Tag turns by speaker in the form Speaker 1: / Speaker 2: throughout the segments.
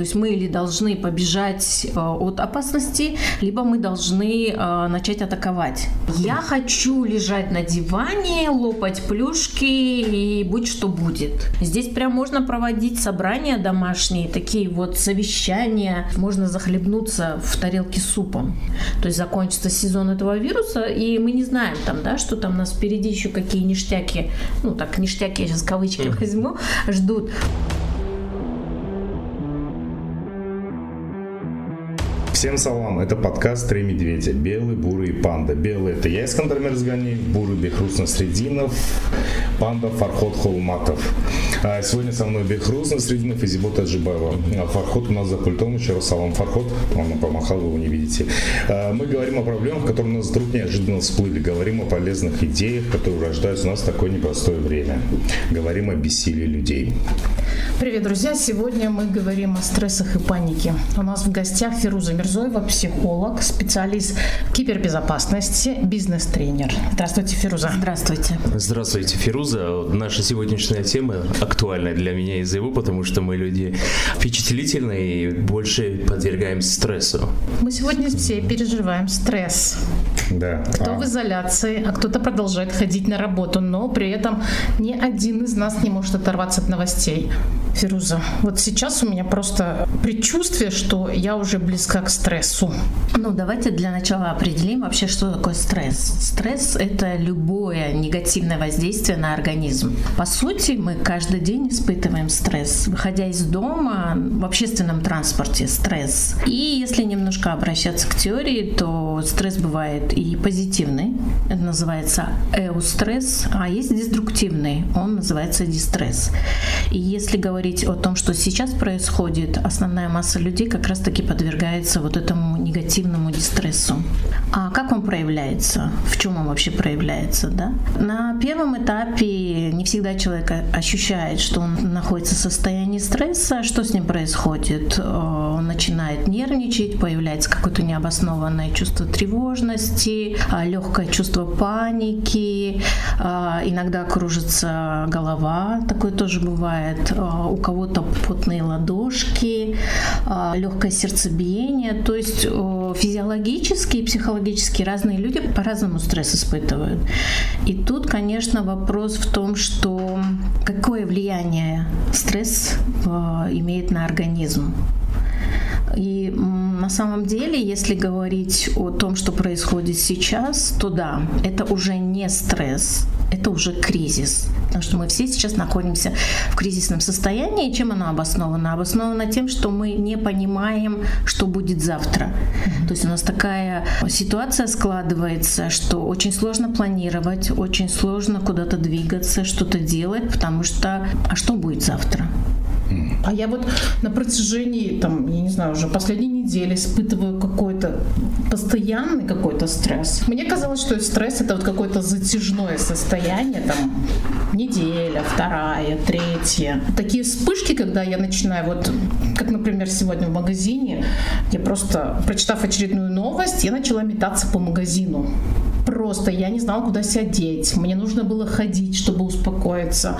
Speaker 1: То есть мы или должны побежать э, от опасности, либо мы должны э, начать атаковать. Я хочу лежать на диване, лопать плюшки и будь что будет. Здесь прям можно проводить собрания домашние, такие вот совещания. Можно захлебнуться в тарелке супом. То есть закончится сезон этого вируса, и мы не знаем там, да, что там нас впереди еще какие ништяки, ну так, ништяки я сейчас кавычки возьму, ждут.
Speaker 2: Всем салам, это подкаст «Три медведя», белый, бурый и панда. Белый – это я, Искандер Мерзгани, бурый – Бехрус Насрединов, панда – Фархот Холматов. А сегодня со мной Бехрус Насрединов и Зибот Аджибаева. А Фархот у нас за пультом, еще раз салам Фархот, он помахал, вы его не видите. А мы говорим о проблемах, которые у нас вдруг неожиданно всплыли, говорим о полезных идеях, которые рождаются у нас в такое непростое время. Говорим о бессилии людей.
Speaker 3: Привет, друзья! Сегодня мы говорим о стрессах и панике. У нас в гостях Фируза Мирзоева, Мирзоева, психолог, специалист кибербезопасности, бизнес-тренер. Здравствуйте, Фируза.
Speaker 1: Здравствуйте.
Speaker 4: Здравствуйте, Фируза. Наша сегодняшняя тема актуальна для меня и Зеву, потому что мы люди впечатлительные и больше подвергаемся стрессу.
Speaker 3: Мы сегодня все переживаем стресс.
Speaker 2: Да.
Speaker 3: Кто а. в изоляции, а кто-то продолжает ходить на работу, но при этом ни один из нас не может оторваться от новостей. Фируза, вот сейчас у меня просто предчувствие, что я уже близка к стрессу.
Speaker 1: Ну, давайте для начала определим вообще, что такое стресс. Стресс – это любое негативное воздействие на организм. По сути, мы каждый день испытываем стресс. Выходя из дома, в общественном транспорте – стресс. И если немножко обращаться к теории, то стресс бывает и позитивный, это называется эустресс, а есть деструктивный, он называется дистресс. И если говорить о том, что сейчас происходит, основная масса людей как раз-таки подвергается вот этому негативному дистрессу. А как он проявляется? В чем он вообще проявляется? Да? На первом этапе не всегда человек ощущает, что он находится в состоянии стресса. Что с ним происходит? Э, он начинает нервничать, появляется какое-то необоснованное чувство тревожности, а, легкое чувство паники, а, иногда кружится голова, такое тоже бывает, у кого-то потные ладошки, легкое сердцебиение, то есть физиологически и психологически разные люди по-разному стресс испытывают. И тут, конечно, вопрос в том, что какое влияние стресс имеет на организм. И на самом деле, если говорить о том, что происходит сейчас, то да, это уже не стресс, это уже кризис. Потому что мы все сейчас находимся в кризисном состоянии. Чем оно обосновано? Обосновано тем, что мы не понимаем, что будет завтра. Mm-hmm. То есть у нас такая ситуация складывается, что очень сложно планировать, очень сложно куда-то двигаться, что-то делать, потому что а что будет завтра?
Speaker 3: А я вот на протяжении, там, я не знаю, уже последней недели испытываю какой-то постоянный какой-то стресс. Мне казалось, что стресс это вот какое-то затяжное состояние, там, неделя, вторая, третья. Такие вспышки, когда я начинаю, вот, как, например, сегодня в магазине, я просто, прочитав очередную новость, я начала метаться по магазину просто я не знала, куда себя деть. Мне нужно было ходить, чтобы успокоиться.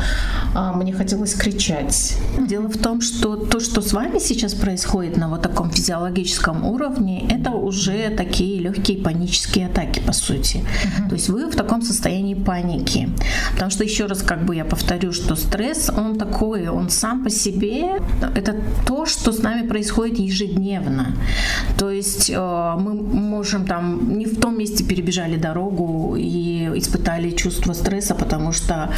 Speaker 3: А, мне хотелось кричать.
Speaker 1: Дело в том, что то, что с вами сейчас происходит на вот таком физиологическом уровне, это уже такие легкие панические атаки, по сути. Uh-huh. То есть вы в таком состоянии паники. Потому что еще раз как бы я повторю, что стресс, он такой, он сам по себе, это то, что с нами происходит ежедневно. То есть э, мы можем там не в том месте перебежали дорогу, дорогу и испытали чувство стресса, потому что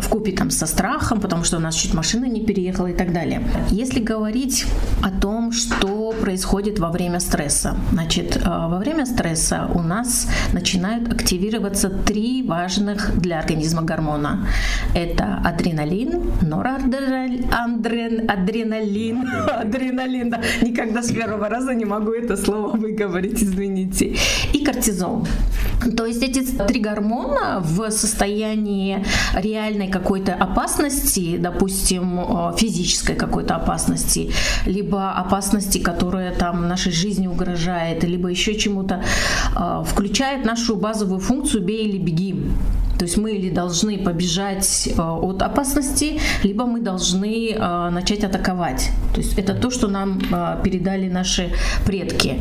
Speaker 1: в купе там со страхом, потому что у нас чуть машина не переехала и так далее. Если говорить о том, что происходит во время стресса, значит, э, во время стресса у нас начинают активироваться три важных для организма гормона. Это адреналин, норадреналин, адреналин, адреналин, да, никогда с первого раза не могу это слово выговорить, извините, и кортизол. То есть эти три гормона в состоянии реальной какой-то опасности, допустим, э, физической какой-то опасности, либо опасности, которая там нашей жизни угрожает, либо еще чему-то, э, включает нашу базовую функцию «бей или беги». То есть мы или должны побежать э, от опасности, либо мы должны э, начать атаковать. То есть это то, что нам э, передали наши предки.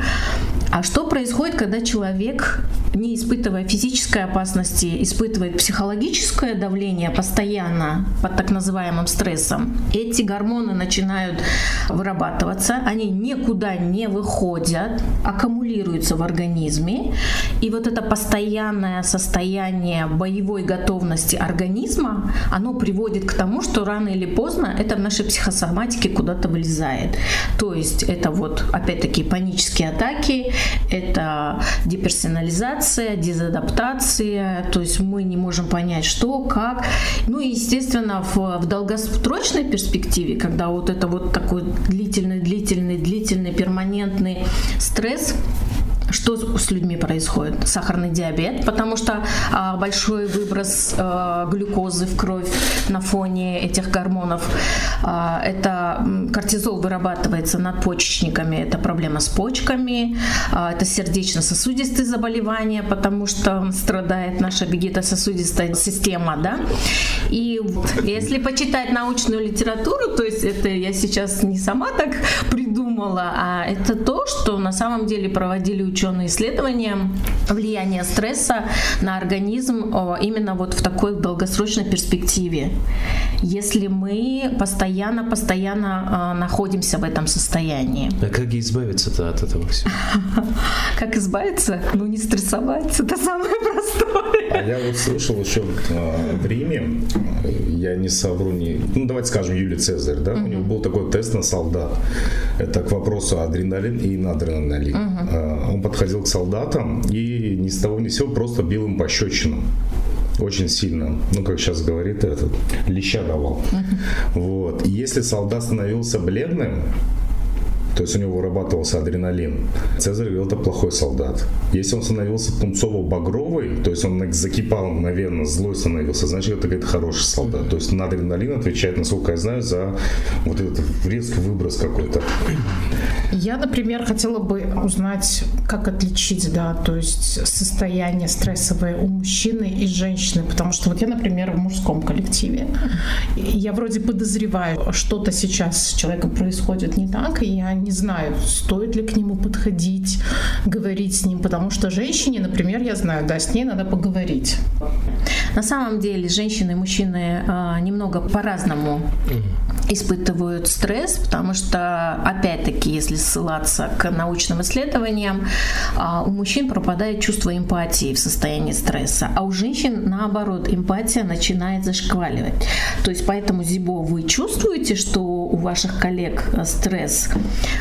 Speaker 1: А что происходит, когда человек, не испытывая физической опасности, испытывает психологическое давление постоянно под так называемым стрессом? Эти гормоны начинают вырабатываться, они никуда не выходят, аккумулируются в организме, и вот это постоянное состояние боевой готовности организма, оно приводит к тому, что рано или поздно это в нашей психосоматике куда-то вылезает. То есть это вот опять-таки панические атаки, это деперсонализация, дезадаптация, то есть мы не можем понять, что, как. Ну и, естественно, в, в долгосрочной перспективе, когда вот это вот такой длительный, длительный, длительный, перманентный стресс, что с людьми происходит? Сахарный диабет, потому что а, большой выброс а, глюкозы в кровь на фоне этих гормонов. А, это кортизол вырабатывается над почечниками, это проблема с почками, а, это сердечно-сосудистые заболевания, потому что страдает наша вегетососудистая система, да. И если почитать научную литературу, то есть это я сейчас не сама так придумала, а это то, что на самом деле проводили ученые ученые исследования влияния стресса на организм именно вот в такой долгосрочной перспективе. Если мы постоянно-постоянно а, находимся в этом состоянии.
Speaker 4: А как избавиться-то от этого всего?
Speaker 1: Как избавиться? Ну, не стрессовать. Это самое простое.
Speaker 2: А я вот слышал еще а, в Риме, я не совру, не, ну давайте скажем Юлий Цезарь, да, у него был такой тест на солдат. Это к вопросу адреналин и надреналин. Он подходил к солдатам и ни с того ни с сего просто бил им пощечину очень сильно, ну, как сейчас говорит этот, леща давал. Uh-huh. Вот. И если солдат становился бледным, то есть у него вырабатывался адреналин. Цезарь говорил, это плохой солдат. Если он становился пунцово-багровый, то есть он закипал мгновенно, злой становился, значит, это какой-то хороший солдат. То есть на адреналин отвечает, насколько я знаю, за вот этот резкий выброс какой-то.
Speaker 3: Я, например, хотела бы узнать, как отличить, да, то есть состояние стрессовое у мужчины и женщины, потому что вот я, например, в мужском коллективе, я вроде подозреваю, что-то сейчас с человеком происходит не так, и я не знаю, стоит ли к нему подходить, говорить с ним, потому что женщине, например, я знаю, да, с ней надо поговорить.
Speaker 1: На самом деле женщины и мужчины э, немного по-разному испытывают стресс, потому что, опять-таки, если ссылаться к научным исследованиям, э, у мужчин пропадает чувство эмпатии в состоянии стресса, а у женщин, наоборот, эмпатия начинает зашкваливать. То есть поэтому, Зибо, вы чувствуете, что у ваших коллег э, стресс,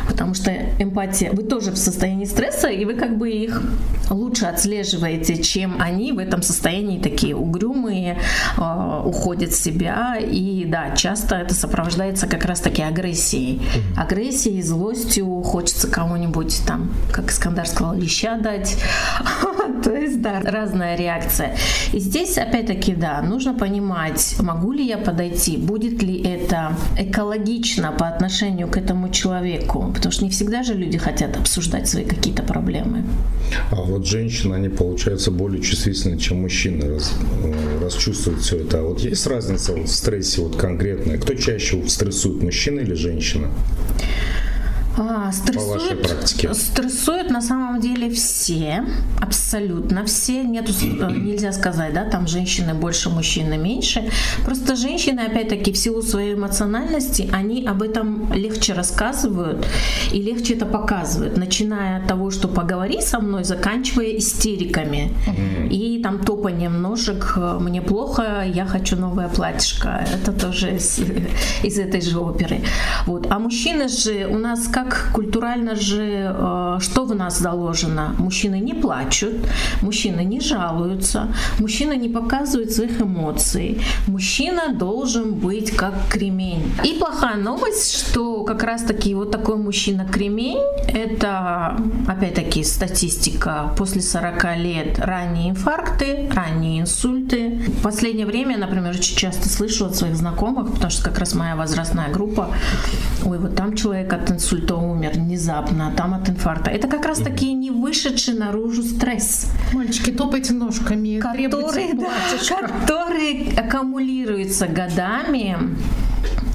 Speaker 1: потому что эмпатия, вы тоже в состоянии стресса, и вы как бы их лучше отслеживаете, чем они в этом состоянии такие угрюмые, э, уходят в себя, и да, часто это сопровождается как раз-таки агрессией. Агрессией, злостью, хочется кому-нибудь там, как Искандар сказал, леща дать. То есть, да, разная реакция. И здесь, опять-таки, да, нужно понимать, могу ли я подойти, будет ли это экологично по отношению к этому человеку, потому что не всегда же люди хотят обсуждать свои какие-то проблемы.
Speaker 2: А вот женщины, они, получаются, более чувствительны, чем мужчины, раз, э, раз чувствуют все это. А вот есть разница в стрессе вот конкретная? Кто чаще стрессует, мужчина или женщина?
Speaker 1: А, стрессуют, По стрессуют на самом деле все, абсолютно все. Нету, э, нельзя сказать, да, там женщины больше, мужчины меньше. Просто женщины, опять-таки, в силу своей эмоциональности, они об этом легче рассказывают и легче это показывают, начиная от того, что поговори со мной, заканчивая истериками mm-hmm. и там топанием ножек. Мне плохо, я хочу новое платьишко. Это тоже из, из этой же оперы. Вот. А мужчины же у нас как как культурально же, э, что в нас заложено? Мужчины не плачут, мужчины не жалуются, мужчина не показывает своих эмоций, мужчина должен быть как кремень. И плохая новость, что как раз таки вот такой мужчина-кремень, это опять-таки статистика после 40 лет ранние инфаркты, ранние инсульты. В последнее время, например, очень часто слышу от своих знакомых, потому что как раз моя возрастная группа, ой, вот там человек от инсультов умер внезапно, там от инфаркта. Это как раз таки не вышедший наружу стресс.
Speaker 3: Мальчики, топайте ножками,
Speaker 1: который, да, который аккумулируется годами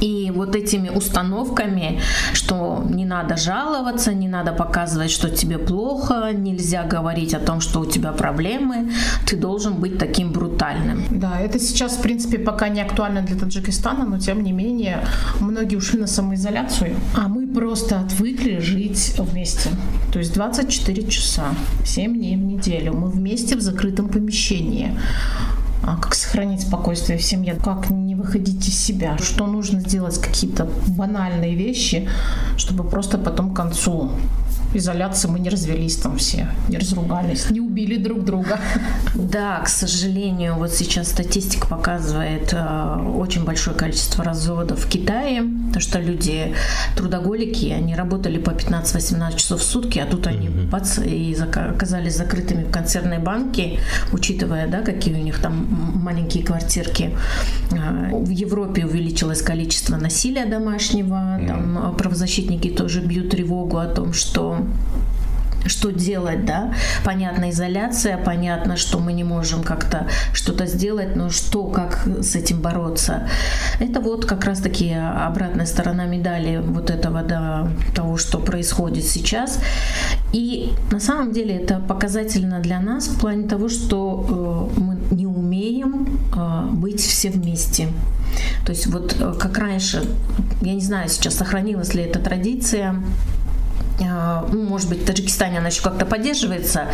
Speaker 1: и вот этими установками, что не надо жаловаться, не надо показывать, что тебе плохо, нельзя говорить о том, что у тебя проблемы, ты должен быть таким брутальным.
Speaker 3: Да, это сейчас, в принципе, пока не актуально для Таджикистана, но тем не менее многие ушли на самоизоляцию, а мы просто отвыкли жить вместе. То есть 24 часа, 7 дней в неделю мы вместе в закрытом помещении как сохранить спокойствие в семье, как не выходить из себя, что нужно сделать? Какие-то банальные вещи, чтобы просто потом к концу изоляции мы не развелись там все, не разругались, не убили друг друга.
Speaker 1: Да, к сожалению, вот сейчас статистика показывает э, очень большое количество разводов в Китае, то что люди трудоголики, они работали по 15-18 часов в сутки, а тут они mm-hmm. бац, и оказались закрытыми в консервной банке, учитывая, да, какие у них там маленькие квартирки. Э, в Европе увеличилось количество насилия домашнего, mm-hmm. там правозащитники тоже бьют тревогу о том, что что делать, да. Понятно, изоляция, понятно, что мы не можем как-то что-то сделать, но что, как с этим бороться. Это вот как раз-таки обратная сторона медали вот этого, да, того, что происходит сейчас. И на самом деле это показательно для нас в плане того, что э, мы не умеем э, быть все вместе. То есть вот э, как раньше, я не знаю сейчас, сохранилась ли эта традиция, может быть, в Таджикистане она еще как-то поддерживается,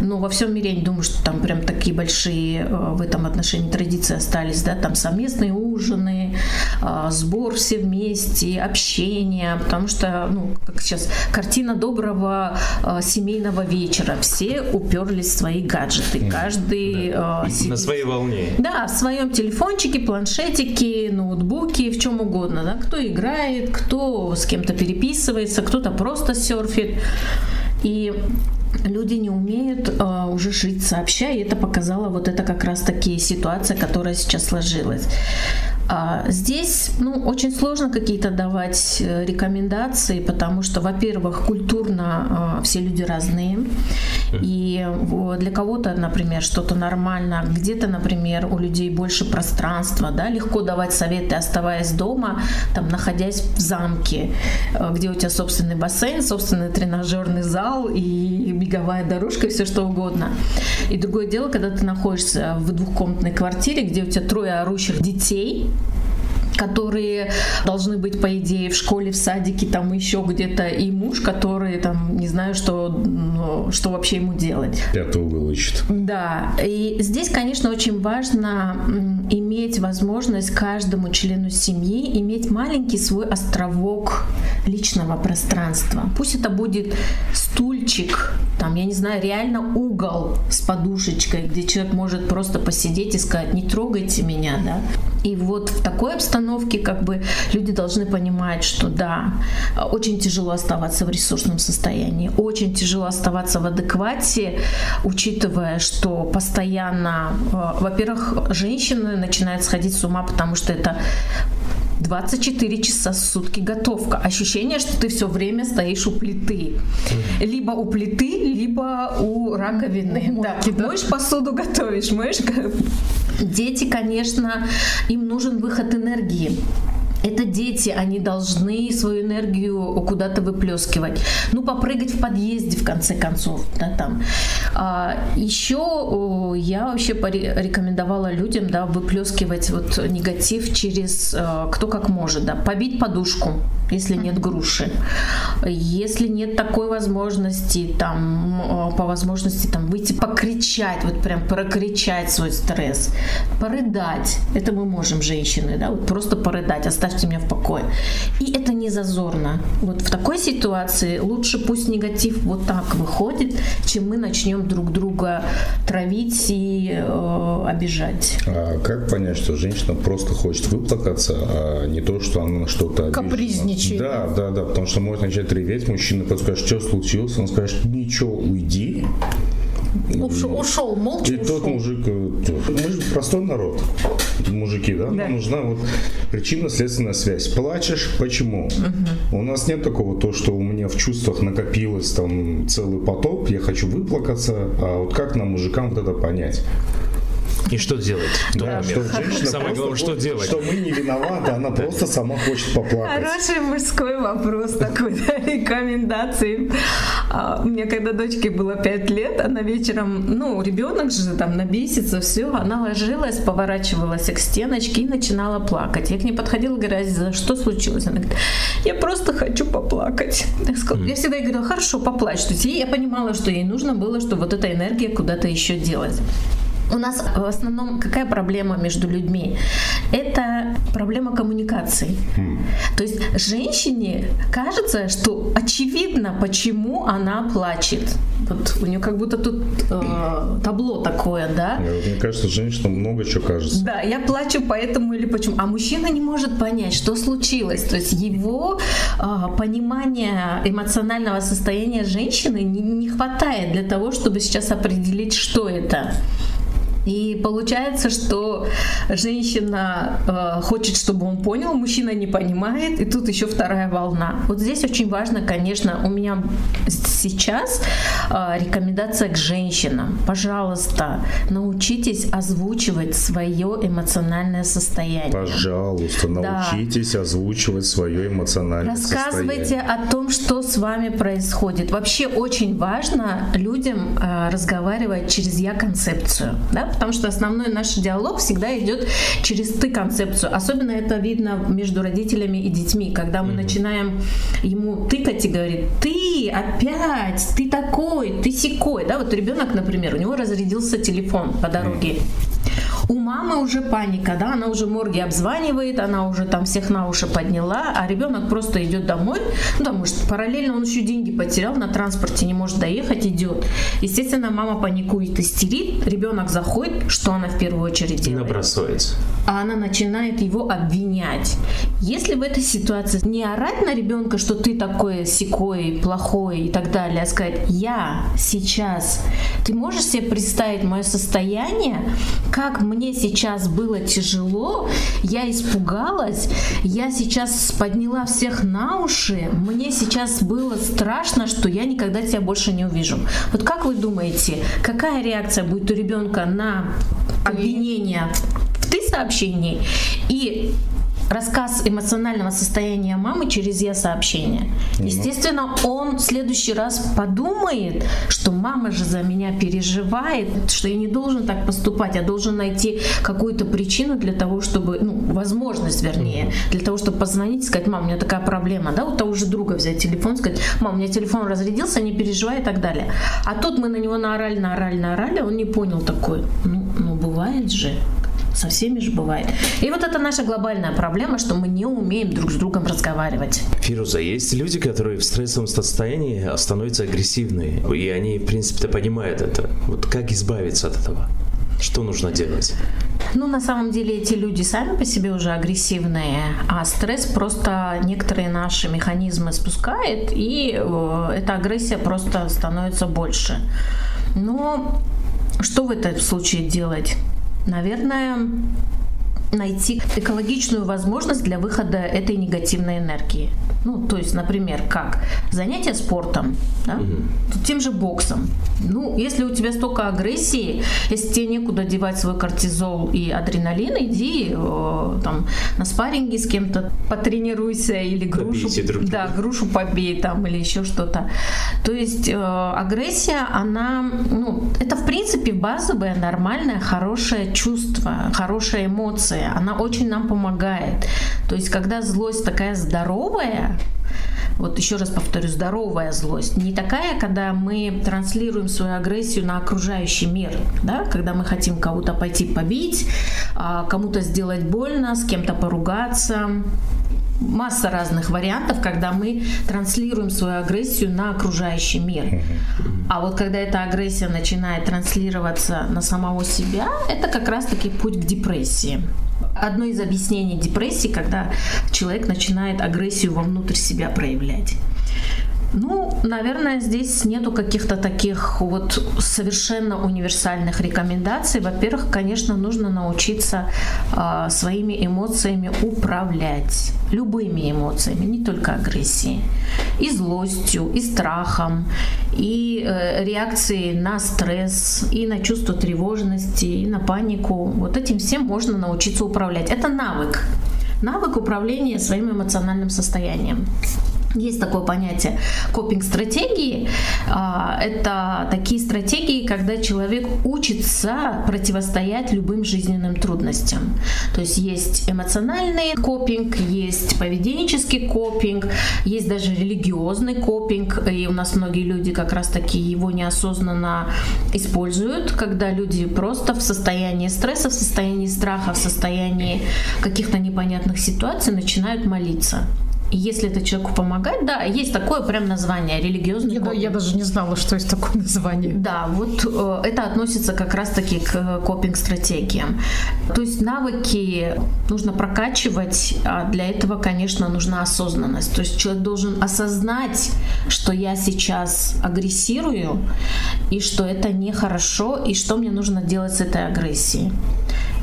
Speaker 1: но во всем мире я не думаю, что там прям такие большие э, в этом отношении традиции остались, да, там совместные ужины, а, сбор все вместе, общение, потому что, ну, как сейчас, картина доброго э, семейного вечера, все уперлись в свои гаджеты, каждый...
Speaker 4: Да. Э, На своей волне.
Speaker 1: Да, в своем телефончике, планшетике, ноутбуке, в чем угодно, да, кто играет, кто с кем-то переписывается, кто-то просто серфит. И люди не умеют э, уже жить сообща, и это показала вот это как раз таки ситуация, которая сейчас сложилась. А здесь ну, очень сложно какие-то давать э, рекомендации, потому что, во-первых, культурно э, все люди разные. И для кого-то, например, что-то нормально, где-то, например, у людей больше пространства, да, легко давать советы, оставаясь дома, там, находясь в замке, э, где у тебя собственный бассейн, собственный тренажерный зал и беговая дорожка, и все что угодно. И другое дело, когда ты находишься в двухкомнатной квартире, где у тебя трое орущих детей, которые должны быть, по идее, в школе, в садике, там еще где-то, и муж, который там, не знаю, что, ну, что вообще ему делать.
Speaker 2: Пятый угол ищет.
Speaker 1: Да, и здесь, конечно, очень важно иметь возможность каждому члену семьи иметь маленький свой островок личного пространства. Пусть это будет стульчик, там, я не знаю, реально угол с подушечкой, где человек может просто посидеть и сказать, не трогайте меня, да. И вот в такой обстановке как бы люди должны понимать, что да, очень тяжело оставаться в ресурсном состоянии, очень тяжело оставаться в адеквате, учитывая, что постоянно, э, во-первых, женщины начинают сходить с ума, потому что это 24 часа в сутки готовка. Ощущение, что ты все время стоишь у плиты. Либо у плиты, либо у раковины. Мойки, да. да. Моешь посуду, готовишь, моешь... Дети, конечно, им нужен выход энергии это дети, они должны свою энергию куда-то выплескивать. Ну, попрыгать в подъезде, в конце концов, да, там. А, еще я вообще порекомендовала людям, да, выплескивать вот негатив через э, кто как может, да, побить подушку, если нет груши. Если нет такой возможности, там, по возможности там выйти покричать, вот прям прокричать свой стресс, порыдать, это мы можем, женщины, да, вот просто порыдать, оставь оставьте меня в покое. И это не зазорно. Вот в такой ситуации лучше пусть негатив вот так выходит, чем мы начнем друг друга травить и э, обижать.
Speaker 2: А как понять, что женщина просто хочет выплакаться, а не то, что она что-то
Speaker 3: Капризничает.
Speaker 2: Да, да, да, потому что может начать реветь, мужчина подскажет, что случилось, он скажет, ничего, уйди,
Speaker 3: Ушел, ушел молча
Speaker 2: И
Speaker 3: ушел.
Speaker 2: тот мужик, э, мы же простой народ, мужики, да?
Speaker 1: Да.
Speaker 2: Нам нужна вот причинно-следственная связь. Плачешь, почему? У нас нет такого, то, что у меня в чувствах накопилось там целый потоп, я хочу выплакаться, а вот как нам, мужикам, вот это понять?
Speaker 4: И что делать?
Speaker 2: Да, что женщина
Speaker 4: Самое
Speaker 2: просто
Speaker 4: главное, что делать?
Speaker 2: Что мы не виноваты, она просто сама хочет поплакать.
Speaker 1: Хороший мужской вопрос такой, да, рекомендации. А, У меня когда дочке было 5 лет, она вечером, ну, ребенок же там набесится, все, она ложилась, поворачивалась к стеночке и начинала плакать. Я к ней подходила, говорю, «Азиза, что случилось? Она говорит, я просто хочу поплакать. Я, сказала- я всегда ей говорила, хорошо, поплачь. То есть ей- я понимала, что ей нужно было, чтобы вот эта энергия куда-то еще делать. У нас в основном какая проблема между людьми? Это проблема коммуникации. То есть женщине кажется, что очевидно, почему она плачет. Вот у нее как будто тут э, табло такое, да?
Speaker 2: Э, Мне кажется, женщинам много чего кажется.
Speaker 1: Да, я плачу поэтому или почему. А мужчина не может понять, что случилось. То есть его а, понимания эмоционального состояния женщины не, не хватает для того, чтобы сейчас определить, что это. И получается, что женщина э, хочет, чтобы он понял, мужчина не понимает, и тут еще вторая волна. Вот здесь очень важно, конечно, у меня сейчас э, рекомендация к женщинам. Пожалуйста, научитесь озвучивать свое эмоциональное состояние.
Speaker 2: Пожалуйста,
Speaker 1: Да.
Speaker 2: научитесь озвучивать свое эмоциональное
Speaker 1: Рассказывайте
Speaker 2: состояние.
Speaker 1: о том, что с вами происходит. Вообще очень важно людям э, разговаривать через я-концепцию, да, потому что основной наш диалог всегда идет через ты-концепцию. Особенно это видно между родителями и детьми, когда мы начинаем ему тыкать и говорить, ты опять, ты такой, ты секой, да, вот ребенок, например, у него разрядился телефон по дороге. У мамы уже паника, да, она уже морги обзванивает, она уже там всех на уши подняла, а ребенок просто идет домой, ну, потому что параллельно он еще деньги потерял, на транспорте не может доехать, идет. Естественно, мама паникует, истерит, ребенок заходит, что она в первую очередь делает?
Speaker 4: Набрасывается.
Speaker 1: а она начинает его обвинять. Если в этой ситуации не орать на ребенка, что ты такой секой, плохой и так далее, а сказать, я сейчас, ты можешь себе представить мое состояние, как мне сейчас было тяжело, я испугалась, я сейчас подняла всех на уши, мне сейчас было страшно, что я никогда тебя больше не увижу. Вот как вы думаете, какая реакция будет у ребенка на обвинение в ты сообщении и рассказ эмоционального состояния мамы через я сообщение. Естественно, он в следующий раз подумает, что мама же за меня переживает, что я не должен так поступать, я должен найти какую-то причину для того, чтобы, ну, возможность, вернее, для того, чтобы позвонить и сказать, мам, у меня такая проблема, да, у того же друга взять телефон, сказать, мам, у меня телефон разрядился, не переживай и так далее. А тут мы на него наорали, наорали, наорали, он не понял такой, ну, ну бывает же, со всеми же бывает. И вот это наша глобальная проблема, что мы не умеем друг с другом разговаривать.
Speaker 4: Фируза, есть люди, которые в стрессовом состоянии становятся агрессивные, и они, в принципе-то, понимают это. Вот как избавиться от этого? Что нужно делать?
Speaker 1: Ну, на самом деле, эти люди сами по себе уже агрессивные, а стресс просто некоторые наши механизмы спускает, и э, эта агрессия просто становится больше. Но что в этом случае делать? Наверное, найти экологичную возможность для выхода этой негативной энергии. Ну, то есть, например, как занятие спортом, да? тем же боксом. Ну, если у тебя столько агрессии, если тебе некуда девать свой кортизол и адреналин, иди э, там на спарринге с кем-то потренируйся или грушу,
Speaker 4: друг
Speaker 1: да, грушу побей там или еще что-то. То есть э, агрессия, она, ну, это в принципе базовое, нормальное, хорошее чувство, хорошая эмоция. Она очень нам помогает. То есть когда злость такая здоровая, вот еще раз повторю, здоровая злость. Не такая, когда мы транслируем свою агрессию на окружающий мир, да, когда мы хотим кого-то пойти побить, а, кому-то сделать больно, с кем-то поругаться. Масса разных вариантов, когда мы транслируем свою агрессию на окружающий мир. А вот когда эта агрессия начинает транслироваться на самого себя, это как раз-таки путь к депрессии. Одно из объяснений депрессии, когда человек начинает агрессию вовнутрь себя проявлять. Ну, наверное, здесь нету каких-то таких вот совершенно универсальных рекомендаций. Во-первых, конечно, нужно научиться э, своими эмоциями управлять. Любыми эмоциями, не только агрессией. И злостью, и страхом, и э, реакцией на стресс, и на чувство тревожности, и на панику. Вот этим всем можно научиться управлять. Это навык. Навык управления своим эмоциональным состоянием. Есть такое понятие копинг-стратегии. А, это такие стратегии, когда человек учится противостоять любым жизненным трудностям. То есть есть эмоциональный копинг, есть поведенческий копинг, есть даже религиозный копинг. И у нас многие люди как раз-таки его неосознанно используют, когда люди просто в состоянии стресса, в состоянии страха, в состоянии каких-то непонятных ситуаций начинают молиться если это человеку помогать, да, есть такое прям название религиозный
Speaker 3: я,
Speaker 1: копинг.
Speaker 3: Я даже не знала, что есть такое название.
Speaker 1: Да, вот э, это относится как раз-таки к э, копинг-стратегиям. То есть навыки нужно прокачивать, а для этого, конечно, нужна осознанность. То есть человек должен осознать, что я сейчас агрессирую, и что это нехорошо, и что мне нужно делать с этой агрессией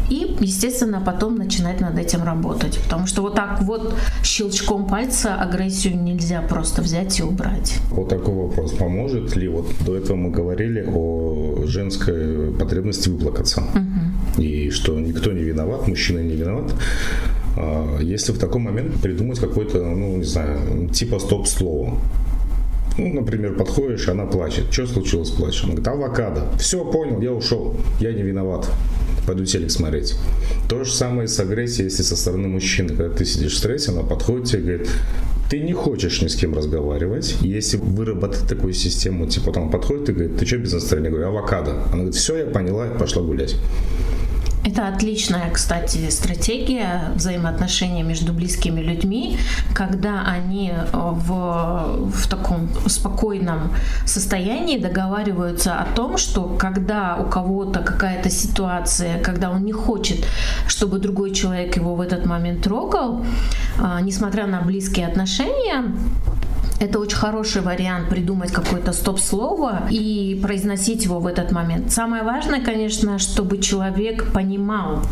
Speaker 1: и, естественно, потом начинать над этим работать. Потому что вот так вот щелчком пальца агрессию нельзя просто взять и убрать.
Speaker 2: Вот такой вопрос. Поможет ли, вот до этого мы говорили о женской потребности выплакаться. Угу. И что никто не виноват, мужчина не виноват. А если в такой момент придумать какой-то, ну, не знаю, типа стоп-слово. Ну, например, подходишь, она плачет. Что случилось, плачет? Она говорит, авокадо. Все, понял, я ушел. Я не виноват пойду телек смотреть. То же самое с агрессией, если со стороны мужчины, когда ты сидишь в стрессе, она подходит тебе и говорит, ты не хочешь ни с кем разговаривать. Если выработать такую систему, типа там подходит и говорит, ты что без настроения? Говорю, авокадо. Она говорит, все, я поняла, пошла гулять.
Speaker 1: Это отличная, кстати, стратегия взаимоотношений между близкими людьми, когда они э, в, в таком спокойном состоянии договариваются о том, что когда у кого-то какая-то ситуация, когда он не хочет, чтобы другой человек его в этот момент трогал, э, несмотря на близкие отношения, это очень хороший вариант придумать какое-то стоп-слово и произносить его в этот момент. Самое важное, конечно, чтобы человек понимал,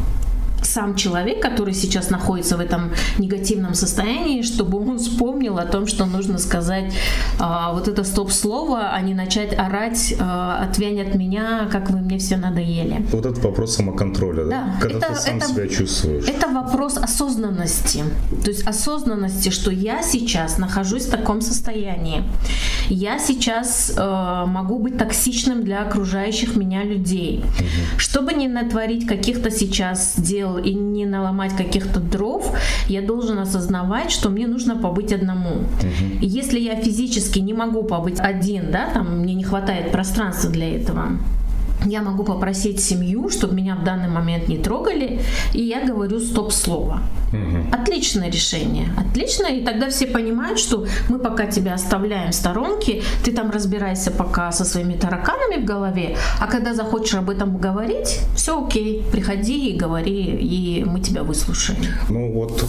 Speaker 1: сам человек, который сейчас находится в этом негативном состоянии, чтобы он вспомнил о том, что нужно сказать а, вот это стоп-слово, а не начать орать а, «отвянь от меня, как вы мне все надоели».
Speaker 2: Вот этот вопрос самоконтроля, да? да Когда это, ты сам это, себя чувствуешь.
Speaker 1: Это вопрос осознанности. То есть осознанности, что я сейчас нахожусь в таком состоянии. Я сейчас э, могу быть токсичным для окружающих меня людей. Угу. Чтобы не натворить каких-то сейчас дел дел и не наломать каких-то дров, я должен осознавать, что мне нужно побыть одному. Угу. Если я физически не могу побыть один, да, там мне не хватает пространства для этого, я могу попросить семью, чтобы меня в данный момент не трогали, и я говорю стоп-слово. Угу. Отличное решение, отлично, и тогда все понимают, что мы пока тебя оставляем в сторонке, ты там разбирайся пока со своими тараканами в голове, а когда захочешь об этом говорить, все окей, приходи и говори, и мы тебя выслушаем.
Speaker 2: Ну вот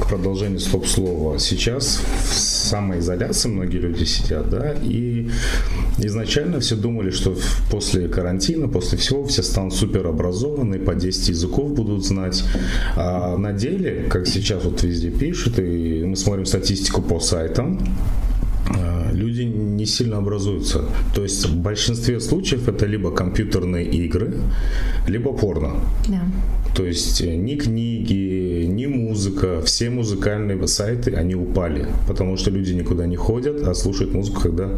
Speaker 2: к продолжению стоп-слова. Сейчас в самоизоляции многие люди сидят, да, и изначально все думали, что после карантина, после всего все станут супер образованные, по 10 языков будут знать. А на деле как сейчас вот везде пишут, и мы смотрим статистику по сайтам, а, люди не сильно образуются. То есть в большинстве случаев это либо компьютерные игры, либо порно. Да. То есть э, ни книги, ни музыка, все музыкальные сайты, они упали, потому что люди никуда не ходят, а слушают музыку, когда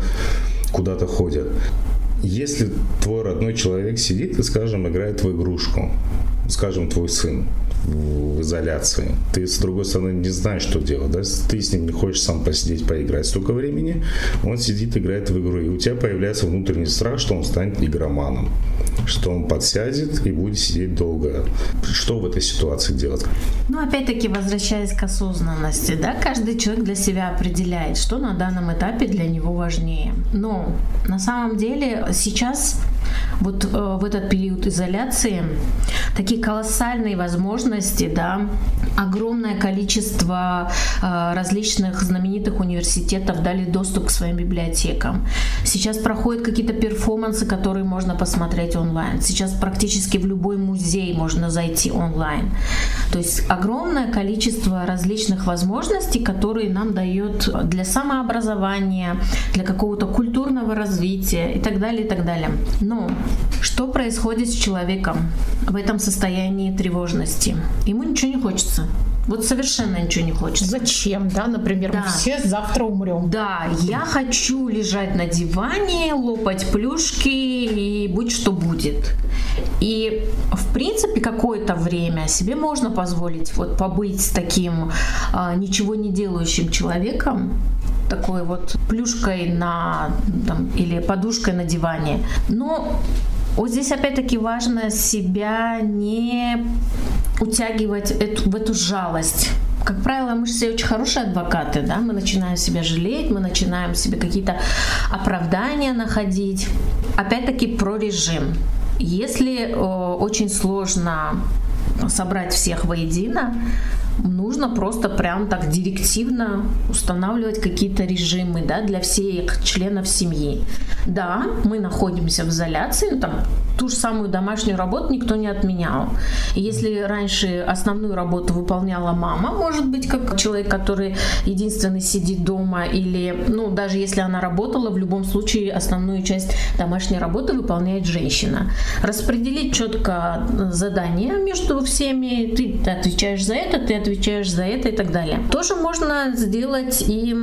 Speaker 2: куда-то ходят. Если твой родной человек сидит и, скажем, играет в игрушку, скажем, твой сын, в изоляции. Ты, с другой стороны, не знаешь, что делать. Да? Ты с ним не хочешь сам посидеть, поиграть столько времени, он сидит, играет в игру. И у тебя появляется внутренний страх, что он станет игроманом что он подсядет и будет сидеть долго. Что в этой ситуации делать?
Speaker 1: Ну, опять-таки, возвращаясь к осознанности, да, каждый человек для себя определяет, что на данном этапе для него важнее. Но на самом деле сейчас вот э, в этот период изоляции такие колоссальные возможности, да, огромное количество э, различных знаменитых университетов дали доступ к своим библиотекам. Сейчас проходят какие-то перформансы, которые можно посмотреть онлайн. Сейчас практически в любой музей можно зайти онлайн. То есть огромное количество различных возможностей, которые нам дает для самообразования, для какого-то культурного развития и так далее, и так далее. Но что происходит с человеком в этом состоянии тревожности? Ему ничего не хочется. Вот совершенно ничего не хочется.
Speaker 3: Зачем, да, например, да. мы все завтра умрем.
Speaker 1: Да, я хочу лежать на диване, лопать плюшки и будь что будет. И, в принципе, какое-то время себе можно позволить вот побыть таким а, ничего не делающим человеком, такой вот плюшкой на там, или подушкой на диване. Но вот здесь опять-таки важно себя не утягивать эту, в эту жалость. Как правило, мы же все очень хорошие адвокаты, да, мы начинаем себя жалеть, мы начинаем себе какие-то оправдания находить. Опять-таки про режим. Если о, очень сложно собрать всех воедино, нужно просто прям так директивно устанавливать какие-то режимы да, для всех членов семьи. Да, мы находимся в изоляции, ну, там, ту же самую домашнюю работу никто не отменял. И если раньше основную работу выполняла мама, может быть, как человек, который единственный сидит дома, или, ну, даже если она работала, в любом случае основную часть домашней работы выполняет женщина. Распределить четко задания между всеми, ты отвечаешь за это, ты отвечаешь за это и так далее. Тоже можно сделать и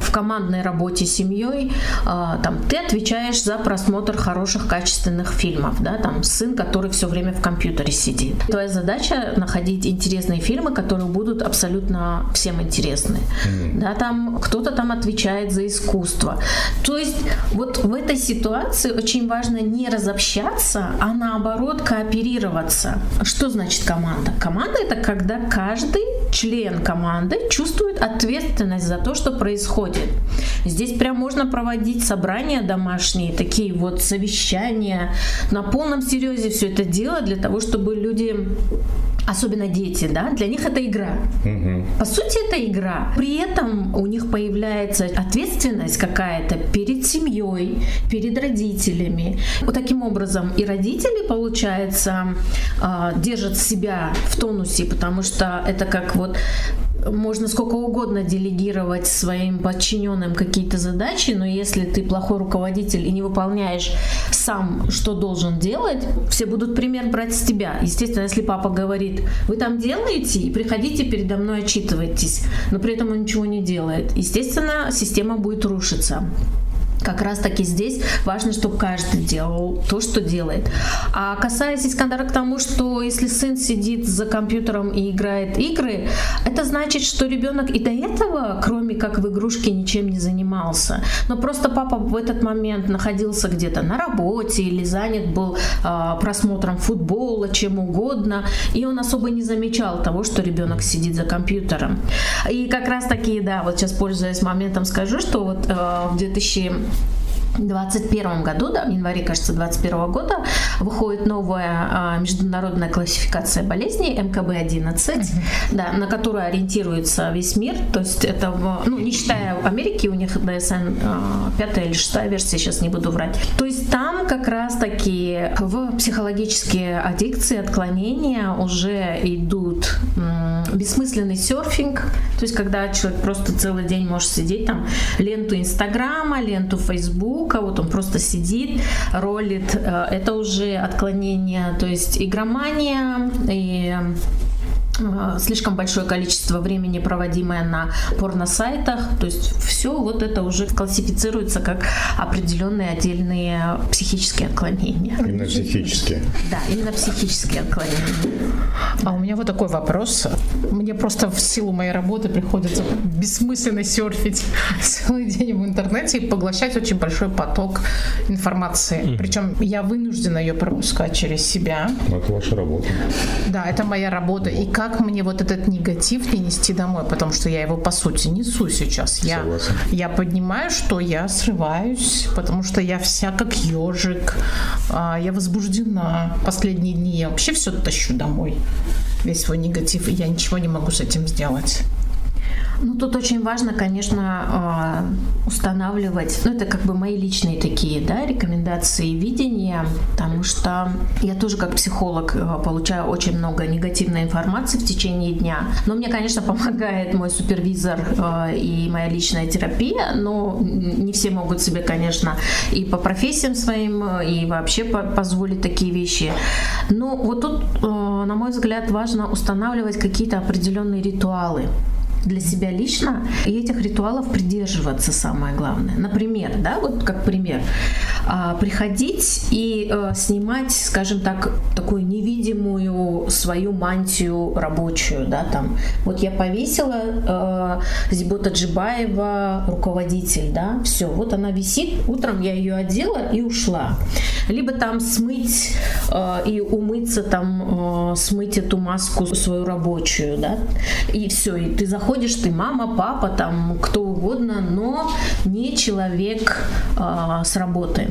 Speaker 1: в командной работе с семьей. А, там, ты отвечаешь за просмотр хороших, качественных фильмов да, там сын, который все время в компьютере сидит. Твоя задача находить интересные фильмы, которые будут абсолютно всем интересны. Mm-hmm. Да, там кто-то там отвечает за искусство. То есть вот в этой ситуации очень важно не разобщаться, а наоборот кооперироваться. Что значит команда? Команда это когда каждый член команды чувствует ответственность за то, что происходит. Здесь прям можно проводить собрания домашние, такие вот совещания на полном серьезе все это делать для того, чтобы люди особенно дети, да, для них это игра. Угу. По сути, это игра. При этом у них появляется ответственность какая-то перед семьей, перед родителями. Вот таким образом и родители, получается, а, держат себя в тонусе, потому что это как вот можно сколько угодно делегировать своим подчиненным какие-то задачи, но если ты плохой руководитель и не выполняешь сам, что должен делать, все будут пример брать с тебя. Естественно, если папа говорит, вы там делаете, и приходите передо мной отчитывайтесь, но при этом он ничего не делает, естественно, система будет рушиться как раз таки здесь важно, чтобы каждый делал то, что делает. А касаясь Искандера к тому, что если сын сидит за компьютером и играет игры, это значит, что ребенок и до этого, кроме как в игрушке, ничем не занимался. Но просто папа в этот момент находился где-то на работе или занят был э, просмотром футбола, чем угодно, и он особо не замечал того, что ребенок сидит за компьютером. И как раз таки, да, вот сейчас пользуясь моментом, скажу, что вот э, в 2000 2021 году, да, в январе, кажется, 2021 года выходит новая а, международная классификация болезней МКБ-11, mm-hmm. да, на которую ориентируется весь мир. То есть это, ну, не считая Америки, у них ДСН а, пятая или шестая версия, сейчас не буду врать. То есть там как раз-таки в психологические аддикции, отклонения уже идут м, бессмысленный серфинг, то есть когда человек просто целый день может сидеть там ленту Инстаграма, ленту Фейсбука, вот он просто сидит, ролит. Э, это уже отклонение, то есть игромания и слишком большое количество времени, проводимое на порно-сайтах. То есть все вот это уже классифицируется как определенные отдельные психические отклонения.
Speaker 2: Именно психические?
Speaker 1: Да, именно психические отклонения.
Speaker 3: А у меня вот такой вопрос. Мне просто в силу моей работы приходится бессмысленно серфить целый день в интернете и поглощать очень большой поток информации. Mm-hmm. Причем я вынуждена ее пропускать через себя.
Speaker 2: Это ваша работа.
Speaker 3: Да, это моя работа. Вот. И как мне вот этот негатив не нести домой, потому что я его по сути несу сейчас. Я, я понимаю, что я срываюсь, потому что я вся как ежик, а, я возбуждена. Последние дни я вообще все тащу домой, весь свой негатив, и я ничего не могу с этим сделать.
Speaker 1: Ну, тут очень важно, конечно, а, устанавливать, ну, это как бы мои личные такие, да, рекомендации видения, потому что я тоже как психолог а, получаю очень много негативной информации в течение дня, но мне, конечно, помогает мой супервизор а, и моя личная терапия, но не все могут себе, конечно, и по профессиям своим, и вообще позволить такие вещи. Но вот тут, на мой взгляд, важно устанавливать какие-то определенные ритуалы для себя лично и этих ритуалов придерживаться самое главное. Например, да, вот как пример, а, приходить и э, снимать, скажем так, такую невидимую свою мантию рабочую, да, там. Вот я повесила э, Зибота Джибаева, руководитель, да, все, вот она висит, утром я ее одела и ушла. Либо там смыть э, и умыться, там смыть эту маску свою рабочую, да, и все, и ты заходишь приходишь, ты мама, папа, там кто угодно, но не человек э, с работы.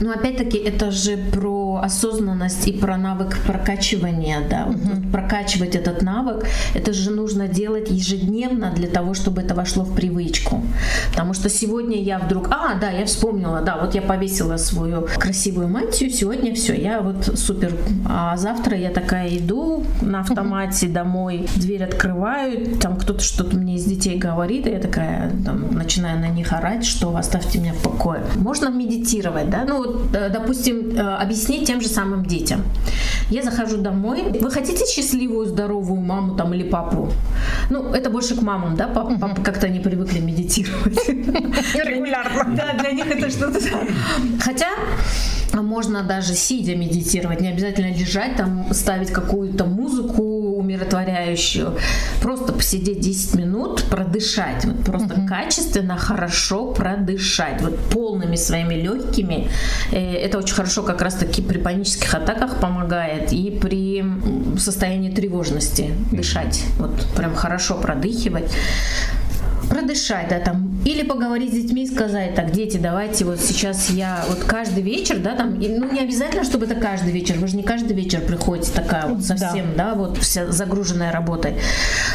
Speaker 1: Но опять-таки это же про осознанность и про навык прокачивания, да. Вот прокачивать этот навык, это же нужно делать ежедневно для того, чтобы это вошло в привычку. Потому что сегодня я вдруг, а, да, я вспомнила, да, вот я повесила свою красивую мантию, сегодня все, я вот супер. А завтра я такая иду на автомате домой, дверь открываю, там кто-то что-то мне из детей говорит, и я такая там, начинаю на них орать, что оставьте меня в покое. Можно медитировать, да, ну Э, допустим, э, тем же самым детям. Я захожу домой. Вы хотите счастливую, здоровую маму там или папу? Ну, это больше к мамам, да? Папа, папа как-то не привыкли медитировать.
Speaker 3: Регулярно.
Speaker 1: Да, для них это что-то... Хотя можно даже сидя медитировать, не обязательно лежать, там ставить какую-то музыку умиротворяющую. Просто посидеть 10 минут, продышать, вот просто угу. качественно, хорошо продышать, вот полными своими легкими. Э, это очень хорошо как раз-таки при панических атаках помогает и при состоянии тревожности дышать, вот прям хорошо продыхивать продышать, да, там, или поговорить с детьми и сказать, так, дети, давайте вот сейчас я, вот каждый вечер, да, там, и, ну, не обязательно, чтобы это каждый вечер, вы же не каждый вечер приходите такая вот совсем, да, да вот вся загруженная работой.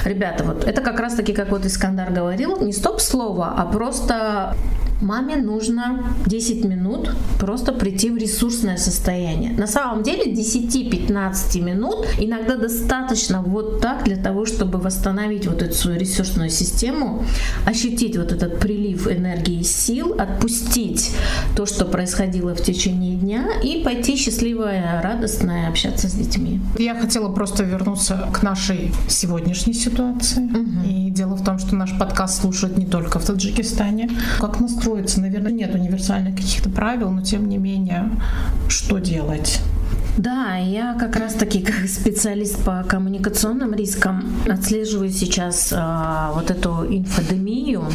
Speaker 1: Ребята, вот это как раз-таки, как вот Искандар говорил, не стоп-слово, а просто маме нужно 10 минут просто прийти в ресурсное состояние. На самом деле 10-15 минут иногда достаточно вот так для того, чтобы восстановить вот эту свою ресурсную систему, ощутить вот этот прилив энергии и сил, отпустить то, что происходило в течение дня и пойти счастливая, радостная общаться с детьми.
Speaker 3: Я хотела просто вернуться к нашей сегодняшней ситуации. Угу. И дело в том, что наш подкаст слушают не только в Таджикистане. Как настроить строится. Наверное, нет универсальных каких-то правил, но тем не менее, что делать?
Speaker 1: Да, я как раз-таки как специалист по коммуникационным рискам отслеживаю сейчас а, вот эту инфодемию,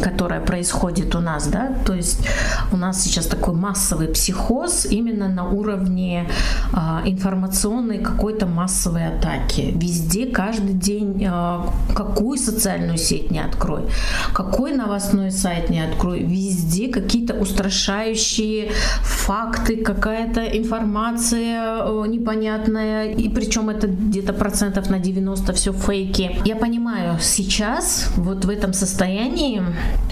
Speaker 1: которая происходит у нас, да, то есть у нас сейчас такой массовый психоз именно на уровне а, информационной какой-то массовой атаки. Везде, каждый день, а, какую социальную сеть не открой, какой новостной сайт не открой, везде какие-то устрашающие факты, какая-то информация э, непонятная, и причем это где-то процентов на 90 все фейки. Я понимаю, сейчас вот в этом состоянии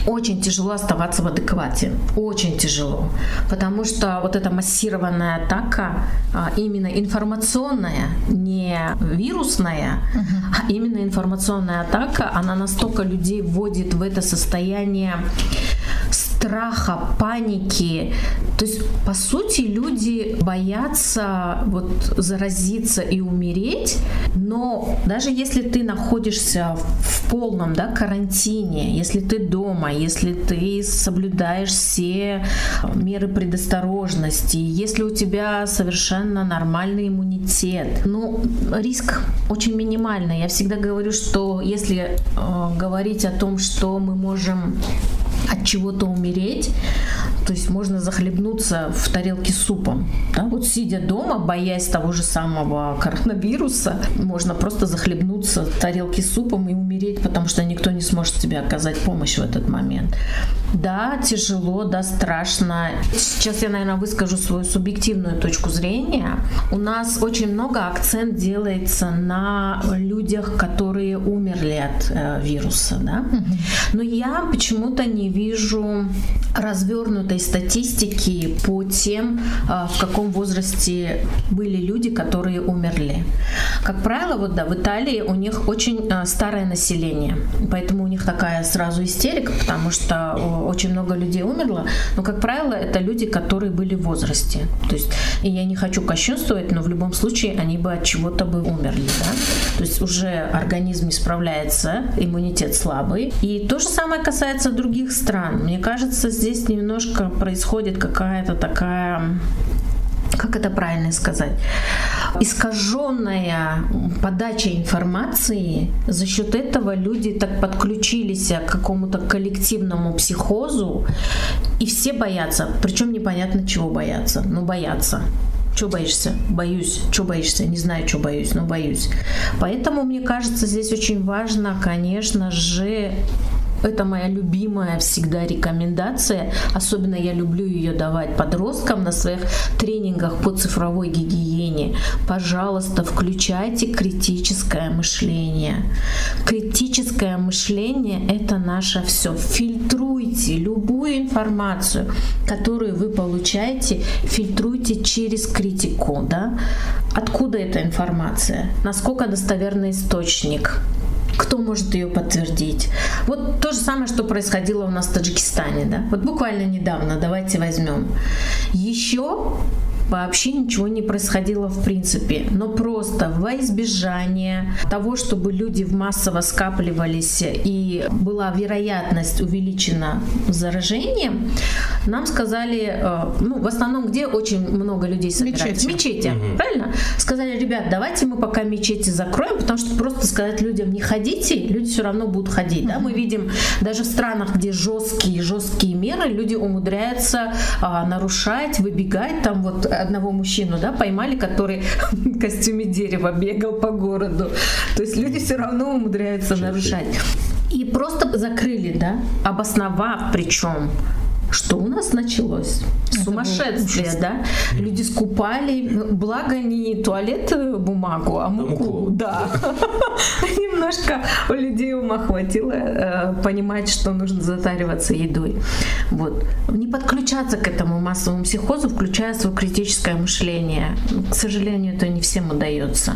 Speaker 1: очень тяжело оставаться в адеквате. Очень тяжело. Потому что вот эта массированная атака, а, именно информационная, не вирусная, uh-huh. а именно информационная атака, она настолько людей вводит в это состояние страха, паники. То есть, по сути, люди боятся вот заразиться и умереть, но даже если ты находишься в полном да, карантине, если ты дома, если ты соблюдаешь все меры предосторожности, если у тебя совершенно нормальный иммунитет, ну, риск очень минимальный. Я всегда говорю, что если э, говорить о том, что мы можем от чего-то умереть, То есть можно захлебнуться в тарелке супом. Да? Вот сидя дома, боясь того же самого коронавируса, можно просто захлебнуться в тарелке супом и умереть, потому что никто не сможет тебе оказать помощь в этот момент. Да, тяжело, да, страшно. Сейчас я, наверное, выскажу свою субъективную точку зрения. У нас очень много акцент делается на людях, которые умерли от э, вируса, да. Но я почему-то не вижу развернутой статистики по тем, э, в каком возрасте были люди, которые умерли. Как правило, вот да, в Италии у них очень э, старое население, поэтому у них такая сразу истерика, потому что очень много людей умерло, но, как правило, это люди, которые были в возрасте. То есть, и я не хочу кощунствовать, но в любом случае они бы от чего-то бы умерли, да? То есть уже организм не справляется, иммунитет слабый. И то же самое касается других стран. Мне кажется, здесь немножко происходит какая-то такая как это правильно сказать, искаженная подача информации, за счет этого люди так подключились к какому-то коллективному психозу, и все боятся, причем непонятно чего боятся, но боятся. Что боишься? Боюсь. Что боишься? Не знаю, что боюсь, но боюсь. Поэтому, мне кажется, здесь очень важно, конечно же, это моя любимая всегда рекомендация. Особенно я люблю ее давать подросткам на своих тренингах по цифровой гигиене. Пожалуйста, включайте критическое мышление. Критическое мышление – это наше все. Фильтруйте любую информацию, которую вы получаете, фильтруйте через критику. Да? Откуда эта информация? Насколько достоверный источник? Кто может ее подтвердить. Вот то же самое, что происходило у нас в Таджикистане, да. Вот буквально недавно, давайте возьмем. Еще вообще ничего не происходило в принципе. Но просто во избежание того, чтобы люди в массово скапливались и была вероятность увеличена заражением, нам сказали, э, ну, в основном, где очень много людей собирается? Мечети. Мечети, угу. правильно? Сказали, ребят, давайте мы пока мечети закроем, потому что просто сказать людям не ходите, люди все равно будут ходить. Угу. Да? Мы видим даже в странах, где жесткие, жесткие меры, люди умудряются а, нарушать, выбегать, там вот одного мужчину, да, поймали, который в костюме дерева бегал по городу. То есть люди все равно умудряются нарушать. И просто закрыли, да, обосновав причем что у нас началось? Сумасшествие, да? Люди скупали, благо не туалет э, бумагу, а муку. муку. Да. Немножко у людей ума хватило э, понимать, что нужно затариваться едой. Вот. Не подключаться к этому массовому психозу, включая свое критическое мышление. К сожалению, это не всем удается.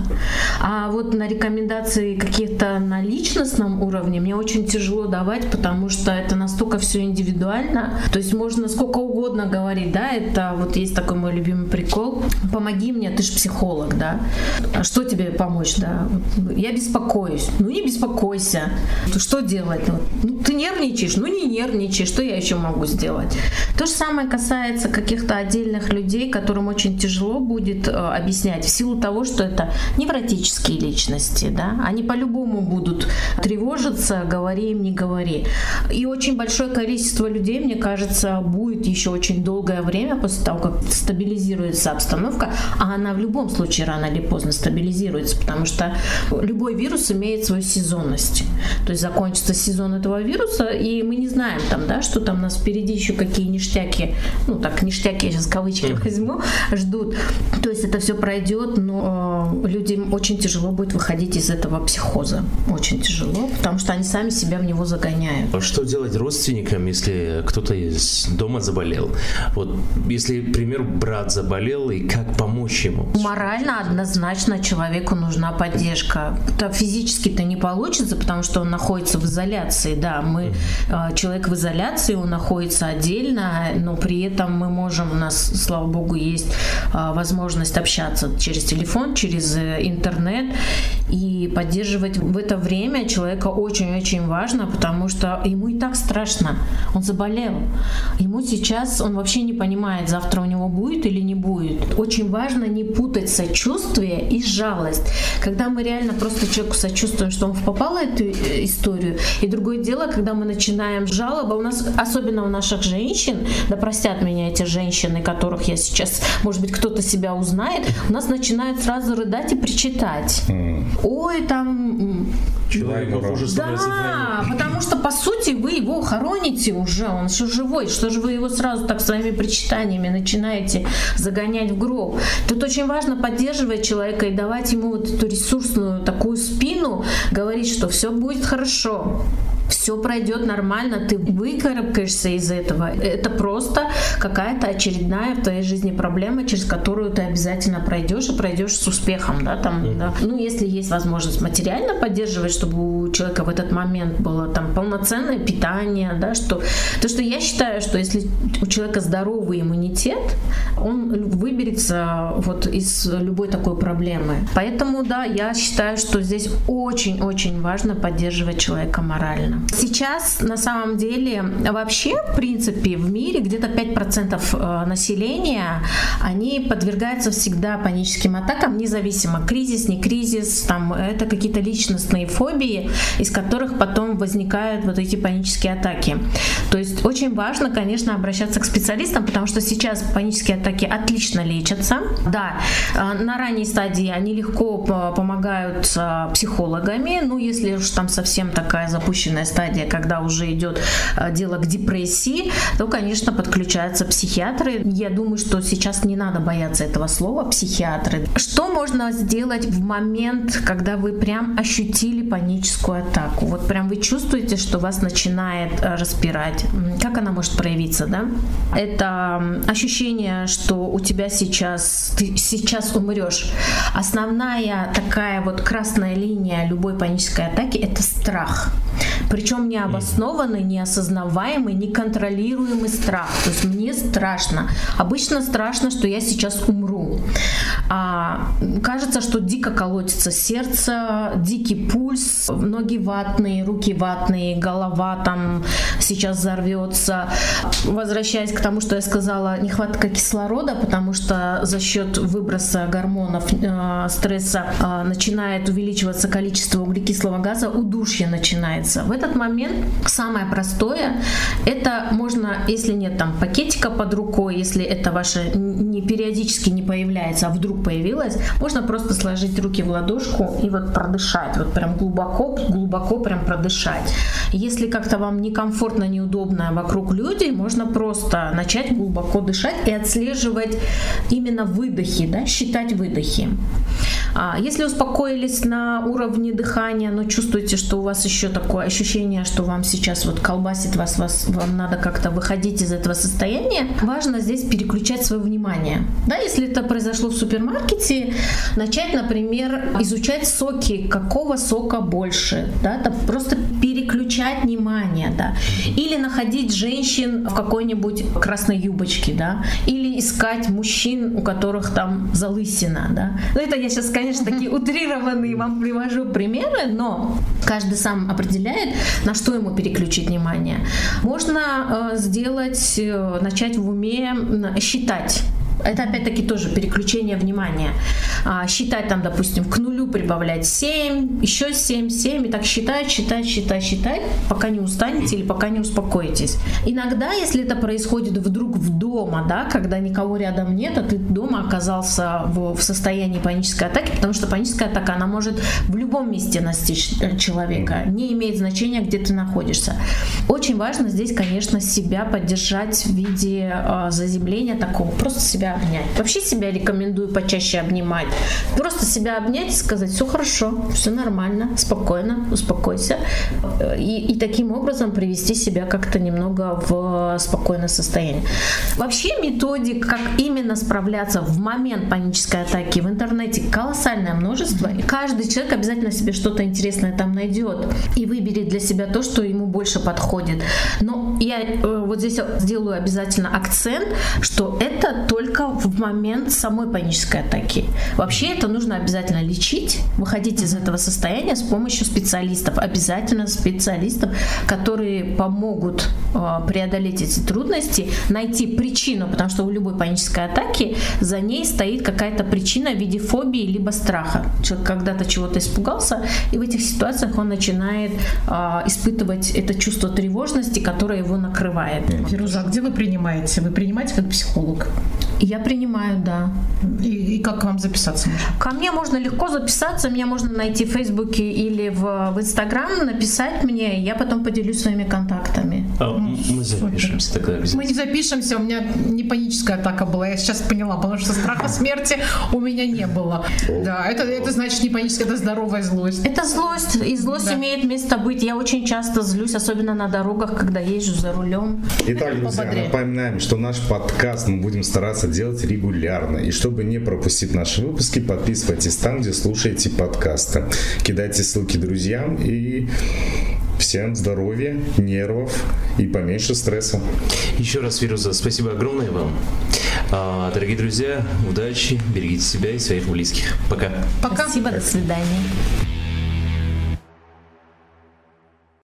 Speaker 1: А вот на рекомендации каких-то на личностном уровне мне очень тяжело давать, потому что это настолько все индивидуально. То есть можно сколько угодно говорить, да, это вот есть такой мой любимый прикол. Помоги мне, ты же психолог, да. А что тебе помочь, да? Я беспокоюсь. Ну не беспокойся. Что делать? Ну, ты нервничаешь? Ну не нервничай. Что я еще могу сделать? То же самое касается каких-то отдельных людей, которым очень тяжело будет э, объяснять в силу того, что это невротические личности, да. Они по-любому будут тревожиться, говори им, не говори. И очень большое количество людей, мне кажется, кажется, будет еще очень долгое время после того, как стабилизируется обстановка, а она в любом случае рано или поздно стабилизируется, потому что любой вирус имеет свою сезонность. То есть закончится сезон этого вируса, и мы не знаем там, да, что там у нас впереди еще какие ништяки, ну так, ништяки, я сейчас кавычки возьму, ждут. То есть это все пройдет, но э, людям очень тяжело будет выходить из этого психоза. Очень тяжело, потому что они сами себя в него загоняют.
Speaker 4: А что делать родственникам, если кто-то из дома заболел. Вот если, к примеру, брат заболел, и как помочь ему?
Speaker 1: Морально однозначно человеку нужна поддержка. Это физически-то не получится, потому что он находится в изоляции. Да, мы mm-hmm. человек в изоляции, он находится отдельно, но при этом мы можем, у нас, слава богу, есть а, возможность общаться через телефон, через через э, интернет. И поддерживать в это время человека очень-очень важно, потому что ему и так страшно. Он заболел. Ему сейчас, он вообще не понимает, завтра у него будет или не будет. Очень важно не путать сочувствие и жалость. Когда мы реально просто человеку сочувствуем, что он попал в эту историю, и другое дело, когда мы начинаем жалоба, у нас, особенно у наших женщин, да простят меня эти женщины, которых я сейчас, может быть, кто-то себя узнает, у нас начинают сразу рыдать и причитать. Ой, там...
Speaker 4: Человек похоже
Speaker 1: Да, потому что, по сути, вы его хороните уже, он еще живой. Что же вы его сразу так своими причитаниями начинаете загонять в гроб? Тут очень важно поддерживать человека и давать ему вот эту ресурсную такую спину, говорить, что все будет хорошо все пройдет нормально, ты выкарабкаешься из этого. Это просто какая-то очередная в твоей жизни проблема, через которую ты обязательно пройдешь и пройдешь с успехом, да, там, да. Ну, если есть возможность материально поддерживать, чтобы у человека в этот момент было там полноценное питание, да, что то, что я считаю, что если у человека здоровый иммунитет, он выберется вот из любой такой проблемы. Поэтому, да, я считаю, что здесь очень-очень важно поддерживать человека морально. Сейчас на самом деле вообще, в принципе, в мире где-то 5% э, населения, они подвергаются всегда паническим атакам, независимо, кризис, не кризис, там, это какие-то личностные фобии, из которых потом возникают вот эти панические атаки. То есть очень важно, конечно, обращаться к специалистам, потому что сейчас панические атаки отлично лечатся. Да, э, на ранней стадии они легко помогают психологами, ну, если уж там совсем такая запущенная стадия, когда уже идет э, дело к депрессии, то, конечно, подключаются психиатры. Я думаю, что сейчас не надо бояться этого слова психиатры. Что можно сделать в момент, когда вы прям ощутили паническую атаку? Вот прям вы чувствуете, что вас начинает э, распирать. Как она может проявиться, да? Это ощущение, что у тебя сейчас, ты сейчас умрешь. Основная такая вот красная линия любой панической атаки – это страх. Причем необоснованный, неосознаваемый, неконтролируемый страх. То есть мне страшно. Обычно страшно, что я сейчас умру. А, кажется, что дико колотится сердце, дикий пульс, ноги ватные, руки ватные, голова там сейчас взорвется. Возвращаясь к тому, что я сказала, нехватка кислорода, потому что за счет выброса гормонов э, стресса э, начинает увеличиваться количество углекислого газа, удушье начинается. В этот момент самое простое, это можно, если нет там пакетика под рукой, если это ваше не периодически не появляется, а вдруг появилось, можно просто сложить руки в ладошку и вот продышать, вот прям глубоко, глубоко прям продышать. Если как-то вам некомфортно, неудобно вокруг людей, можно просто начать глубоко дышать и отслеживать именно выдохи, да, считать выдохи. А если успокоились на уровне дыхания, но чувствуете, что у вас еще такое ощущение, что вам сейчас вот колбасит вас, вас вам надо как-то выходить из этого состояния, важно здесь переключать свое внимание. Да, если это произошло в супермаркете, начать, например, изучать соки, какого сока больше, да, да просто переключать внимание, да, или находить женщин в какой-нибудь красной юбочке, да, или искать мужчин, у которых там залысина, да. Ну, это я сейчас, конечно, такие утрированные вам привожу примеры, но каждый сам определяет, на что ему переключить внимание. Можно э, сделать, э, начать в уме считать это опять-таки тоже переключение внимания. А, считать там, допустим, к нулю прибавлять 7, еще 7, 7, и так считать, считать, считать, считать, пока не устанете или пока не успокоитесь. Иногда, если это происходит вдруг в дома, да, когда никого рядом нет, а ты дома оказался в, в состоянии панической атаки, потому что паническая атака, она может в любом месте настичь э, человека, не имеет значения, где ты находишься. Очень важно здесь, конечно, себя поддержать в виде э, заземления такого, просто себя себя обнять. Вообще себя рекомендую почаще обнимать. Просто себя обнять и сказать, все хорошо, все нормально, спокойно, успокойся. И, и таким образом привести себя как-то немного в спокойное состояние. Вообще методик, как именно справляться в момент панической атаки в интернете колоссальное множество. И каждый человек обязательно себе что-то интересное там найдет и выберет для себя то, что ему больше подходит. Но я э, вот здесь сделаю обязательно акцент, что это в момент самой панической атаки. Вообще это нужно обязательно лечить, выходить из этого состояния с помощью специалистов, обязательно специалистов, которые помогут э, преодолеть эти трудности, найти причину, потому что у любой панической атаки за ней стоит какая-то причина в виде фобии либо страха. Человек когда-то чего-то испугался, и в этих ситуациях он начинает э, испытывать это чувство тревожности, которое его накрывает.
Speaker 3: Фируза, а где вы принимаете? Вы принимаете как психолог?
Speaker 1: Я принимаю, да.
Speaker 3: И, и как к вам записаться можно?
Speaker 1: Ко мне можно легко записаться, меня можно найти в Фейсбуке или в, в Инстаграм, написать мне, я потом поделюсь своими контактами.
Speaker 4: А, мы запишемся тогда обязательно.
Speaker 3: Мы не запишемся, у меня не паническая атака была, я сейчас поняла, потому что страха смерти у меня не было. Да, это, это значит не паническая, это здоровая злость.
Speaker 1: Это злость, и злость
Speaker 3: Да.
Speaker 1: имеет место быть. Я очень часто злюсь, особенно на дорогах, когда езжу за рулем.
Speaker 2: Итак, друзья,
Speaker 3: Пободрее.
Speaker 2: напоминаем, что наш подкаст мы будем стараться делать регулярно. И чтобы не пропустить наши выпуски, подписывайтесь там, где слушаете подкасты. Кидайте ссылки друзьям и всем здоровья, нервов и поменьше стресса.
Speaker 4: Еще раз, Фируза, спасибо огромное вам. А, дорогие друзья, удачи, берегите себя и своих близких. Пока.
Speaker 3: Пока.
Speaker 1: Спасибо, до свидания.